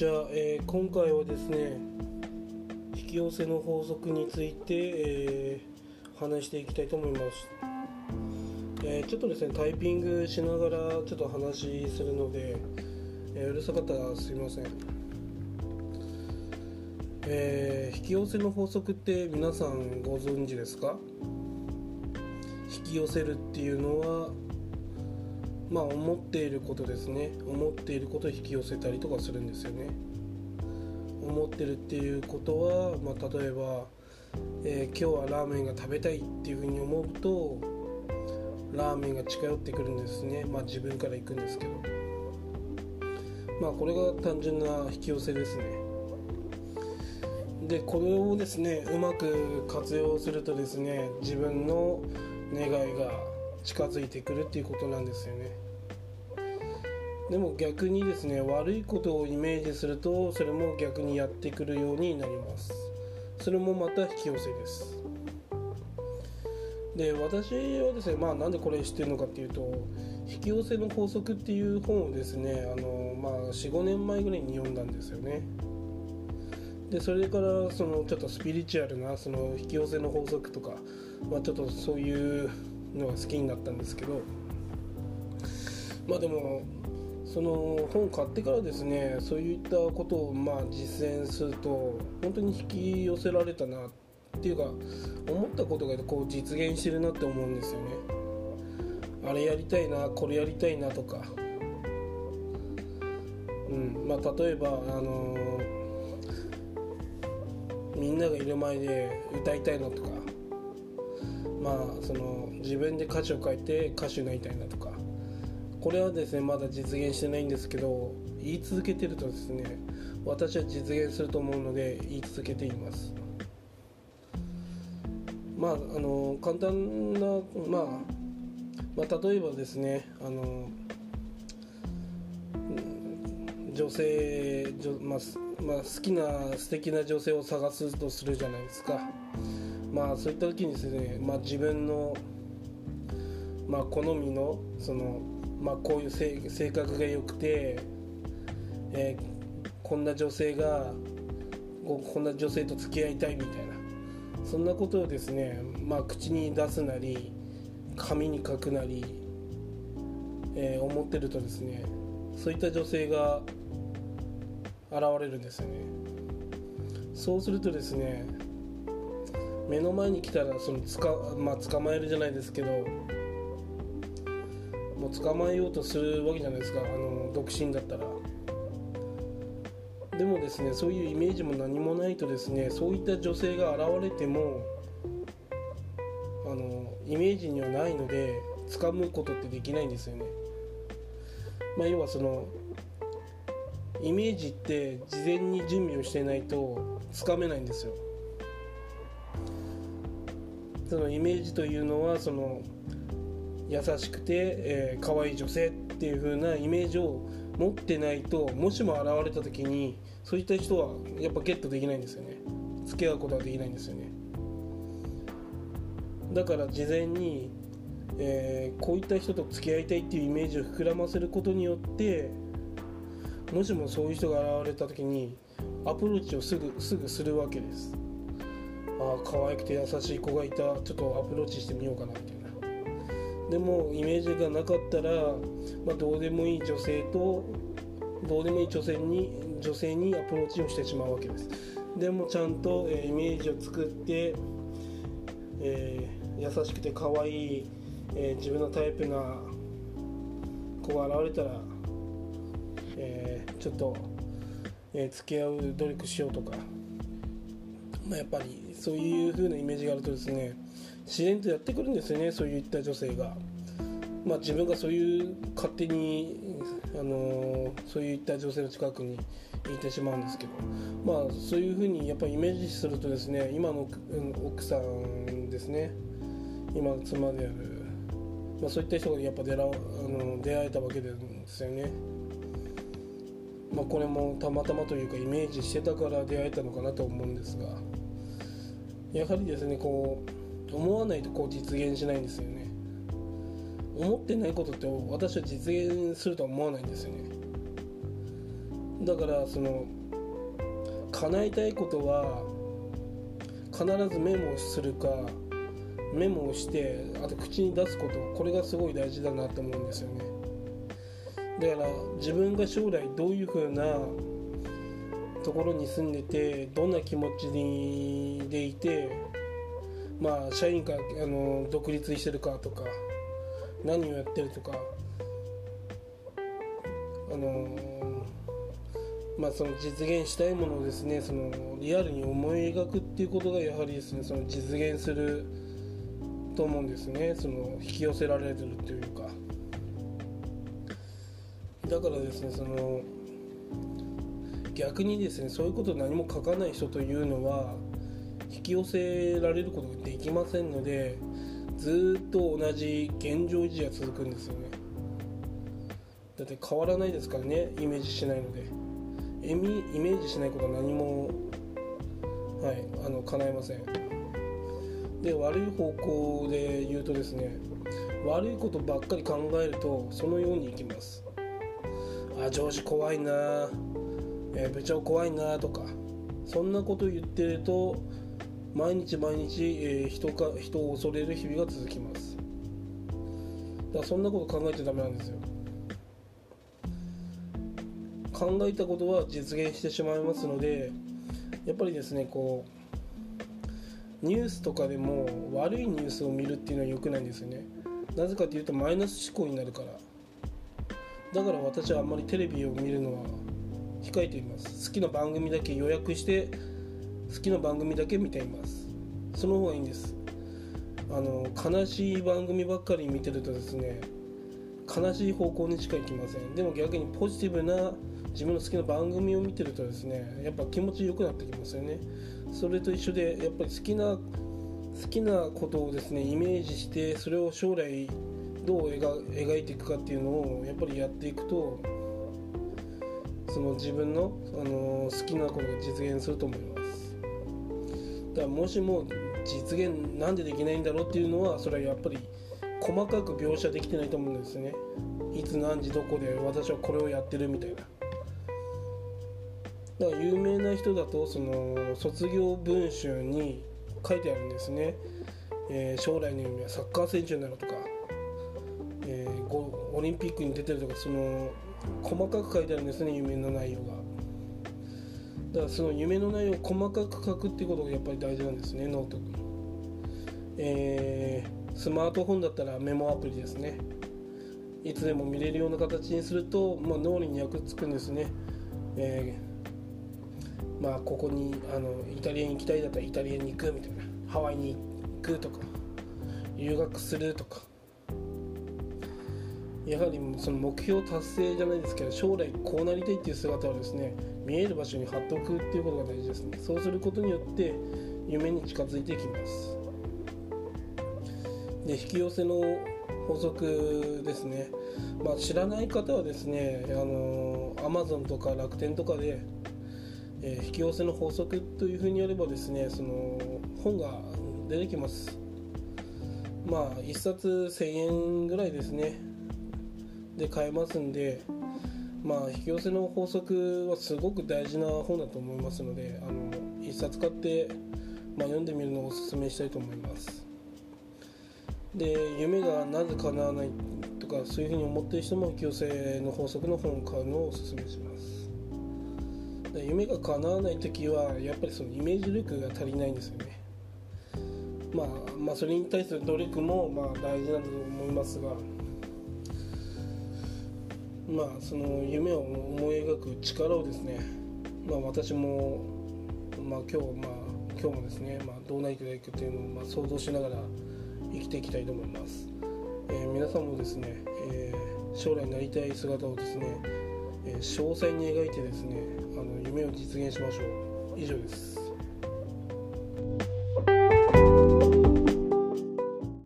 じゃあ、えー今回はですね引き寄せの法則について、えー話していきたいと思います、えーちょっとですねタイピングしながらちょっと話するので、えうるさかったらすいません。え引き寄せの法則って皆さんご存知ですか？引き寄せるっていうのはまあ思っていることですね。思っていることを引き寄せたりとかするんですよね。思ってるっていうことは、まあ、例えば、えー今日はラーメンが食べたいっていうふうに思うとラーメンが近寄ってくるんですね。まあ自分から行くんですけど。まあこれが単純な引き寄せですね。でこれをですねうまく活用するとですね自分の願いが近づいてくるっていうことなんですよね。でも逆にですね悪いことをイメージするとそれも逆にやってくるようになります。それもまた引き寄せです。で私はですねまあなんでこれ知ってるのかっていうと引き寄せの法則っていう本をですねあのまあ45年前ぐらいに読んだんですよね。でそれからそのちょっとスピリチュアルなその引き寄せの法則とか、まあ、ちょっとそういうのが好きになったんですけどまあでもその本買ってからですねそういったことをまあ実践すると本当に引き寄せられたなっていうか思ったことがこう実現してるなって思うんですよね。あれやりたいなこれやりたいなとか。うんまあ例えばあのみんながいる前で歌いたいなとか。まあその自分で歌詞を書いて歌手になりたいなとか。これはですねまだ実現してないんですけど言い続けてるとですね私は実現すると思うので言い続けています。まああの簡単な、まあ、まあ例えばですねあの女性女、まあまあ、好きな素敵な女性を探すとするじゃないですか。まあそういった時にですね、まあ、自分の、まあ、好みのその、まあ、こういう性格が良くて、えーこんな女性がこんな女性と付き合いたいみたいな。そんなことをですね、まあ、口に出すなり紙に書くなり、えー思ってるとですねそういった女性が現れるんですよね。そうするとですね目の前に来たらそのつか、まあ、捕まえるじゃないですけど捕まえようとするわけじゃないですか。あの独身だったら。でもですねそういうイメージも何もないとですねそういった女性が現れてもあのイメージにはないので掴むことってできないんですよね。まあ要はそのイメージって事前に準備をしてないとつかめないんですよ。そのイメージというのはその優しくて、えー、可愛い女性っていう風なイメージを持ってないともしも現れた時にそういった人はやっぱゲットできないんですよね。付き合うことはできないんですよね。だから事前に、えーこういった人と付き合いたいっていうイメージを膨らませることによってもしもそういう人が現れた時にアプローチをすぐすぐするわけです。ああ可愛くて優しい子がいた。ちょっとアプローチしてみようかなみたいな。でもイメージがなかったら、まあ、どうでもいい女性とどうでもいい女性に女性にアプローチをしてしまうわけです。でもちゃんと、えーイメージを作って、えー優しくて可愛い、えー自分のタイプな子が現れたら、えーちょっと、えー付き合う努力しようとか、まあ、やっぱりそういう風なイメージがあるとですね自然とやってくるんですよねそういった女性が。まあ、自分がそういう勝手に、あのそういった女性の近くにいてしまうんですけど、まあ、そういうふうにやっぱイメージするとですね今の奥さんですね今の妻である、まあ、そういった人がやっぱ出らあの出会えたわけですよね。まあ、これもたまたまというかイメージしてたから出会えたのかなと思うんですがやはりですねこう思わないとこう実現しないんですよね思ってないことって私は実現するとは思わないんですよね。だからその叶えたいことは必ずメモをするかメモをしてあと口に出すことこれがすごい大事だなと思うんですよね。だから自分が将来どういう風なところに住んでてどんな気持ちでいてまあ社員かあの独立してるかとか何をやってるとかあのまあその実現したいものをですねそのリアルに思い描くっていうことがやはりですねその実現すると思うんですね。その引き寄せられてるというか。だからですねその逆にですねそういうことを何も書かない人というのは引き寄せられることができませんのでずっと同じ現状維持が続くんですよね。だって変わらないですからねイメージしないので。イメージしないことは何もはいあの叶いません。で悪い方向で言うとですね悪いことばっかり考えるとそのようにいきます。あ上司怖いな、えー、部長怖いなとかそんなこと言ってると毎日毎日、えー、人か人を恐れる日々が続きます。だそんなこと考えちゃダメなんですよ。考えたことは実現してしまいますのでやっぱりですねこうニュースとかでも悪いニュースを見るっていうのは良くないんですよね。なぜかというとマイナス思考になるから。だから私はあんまりテレビを見るのは控えています。好きな番組だけ予約して好きな番組だけ見ています。その方がいいんです。あの悲しい番組ばっかり見てるとですね悲しい方向にしか行きません。でも逆にポジティブな自分の好きな番組を見てるとですねやっぱ気持ちよくなってきますよね。それと一緒でやっぱり好きな好きなことをですねイメージしてそれを将来どう描いていくかっていうのをやっぱりやっていくとその自分の、あの好きなことが実現すると思います。だからもしも実現なんでできないんだろうっていうのはそれはやっぱり細かく描写できてないと思うんですね。いつ何時どこで私はこれをやってるみたいな。だから有名な人だとその卒業文集に書いてあるんですね、えー、将来の夢はサッカー選手になるとか、えー、オリンピックに出てるとかその細かく書いてあるんですね夢の内容が。だからその夢の内容を細かく書くっていうことがやっぱり大事なんですねノートえー、スマートフォンだったらメモアプリですね。いつでも見れるような形にすると、まあ、脳裏に役立つんですね、えーまあここにあのイタリアに行きたいだったらイタリアに行くみたいな。ハワイに行くとか留学するとか。やはりその目標達成じゃないですけど将来こうなりたいっていう姿をですね見える場所に貼っておくっていうことが大事ですね。そうすることによって夢に近づいてきます。で引き寄せの法則ですね、まあ、知らない方はですねあの Amazon とか楽天とかでえー、引き寄せの法則というふうにやればですねその本が出てきます。まあ1冊1000円ぐらいですね。で買えますんでまあ引き寄せの法則はすごく大事な本だと思いますのであの1冊買って、まあ、読んでみるのをおすすめしたいと思います。で夢がなぜ叶わないとかそういうふうに思ってる人も引き寄せの法則の本を買うのをおすすめします。で夢が叶わない時はやっぱりそのイメージ力が足りないんですよね、まあ、まあそれに対する努力もまあ大事なんだと思いますがまあその夢を思い描く力をですねまあ私もまあ今日まあ今日もですね、まあ、どうなりたいかというのをまあ想像しながら生きていきたいと思います、えー、皆さんもですね、えー、将来なりたい姿をですね、えー、詳細に描いてですねあの夢を実現しましょう。以上です。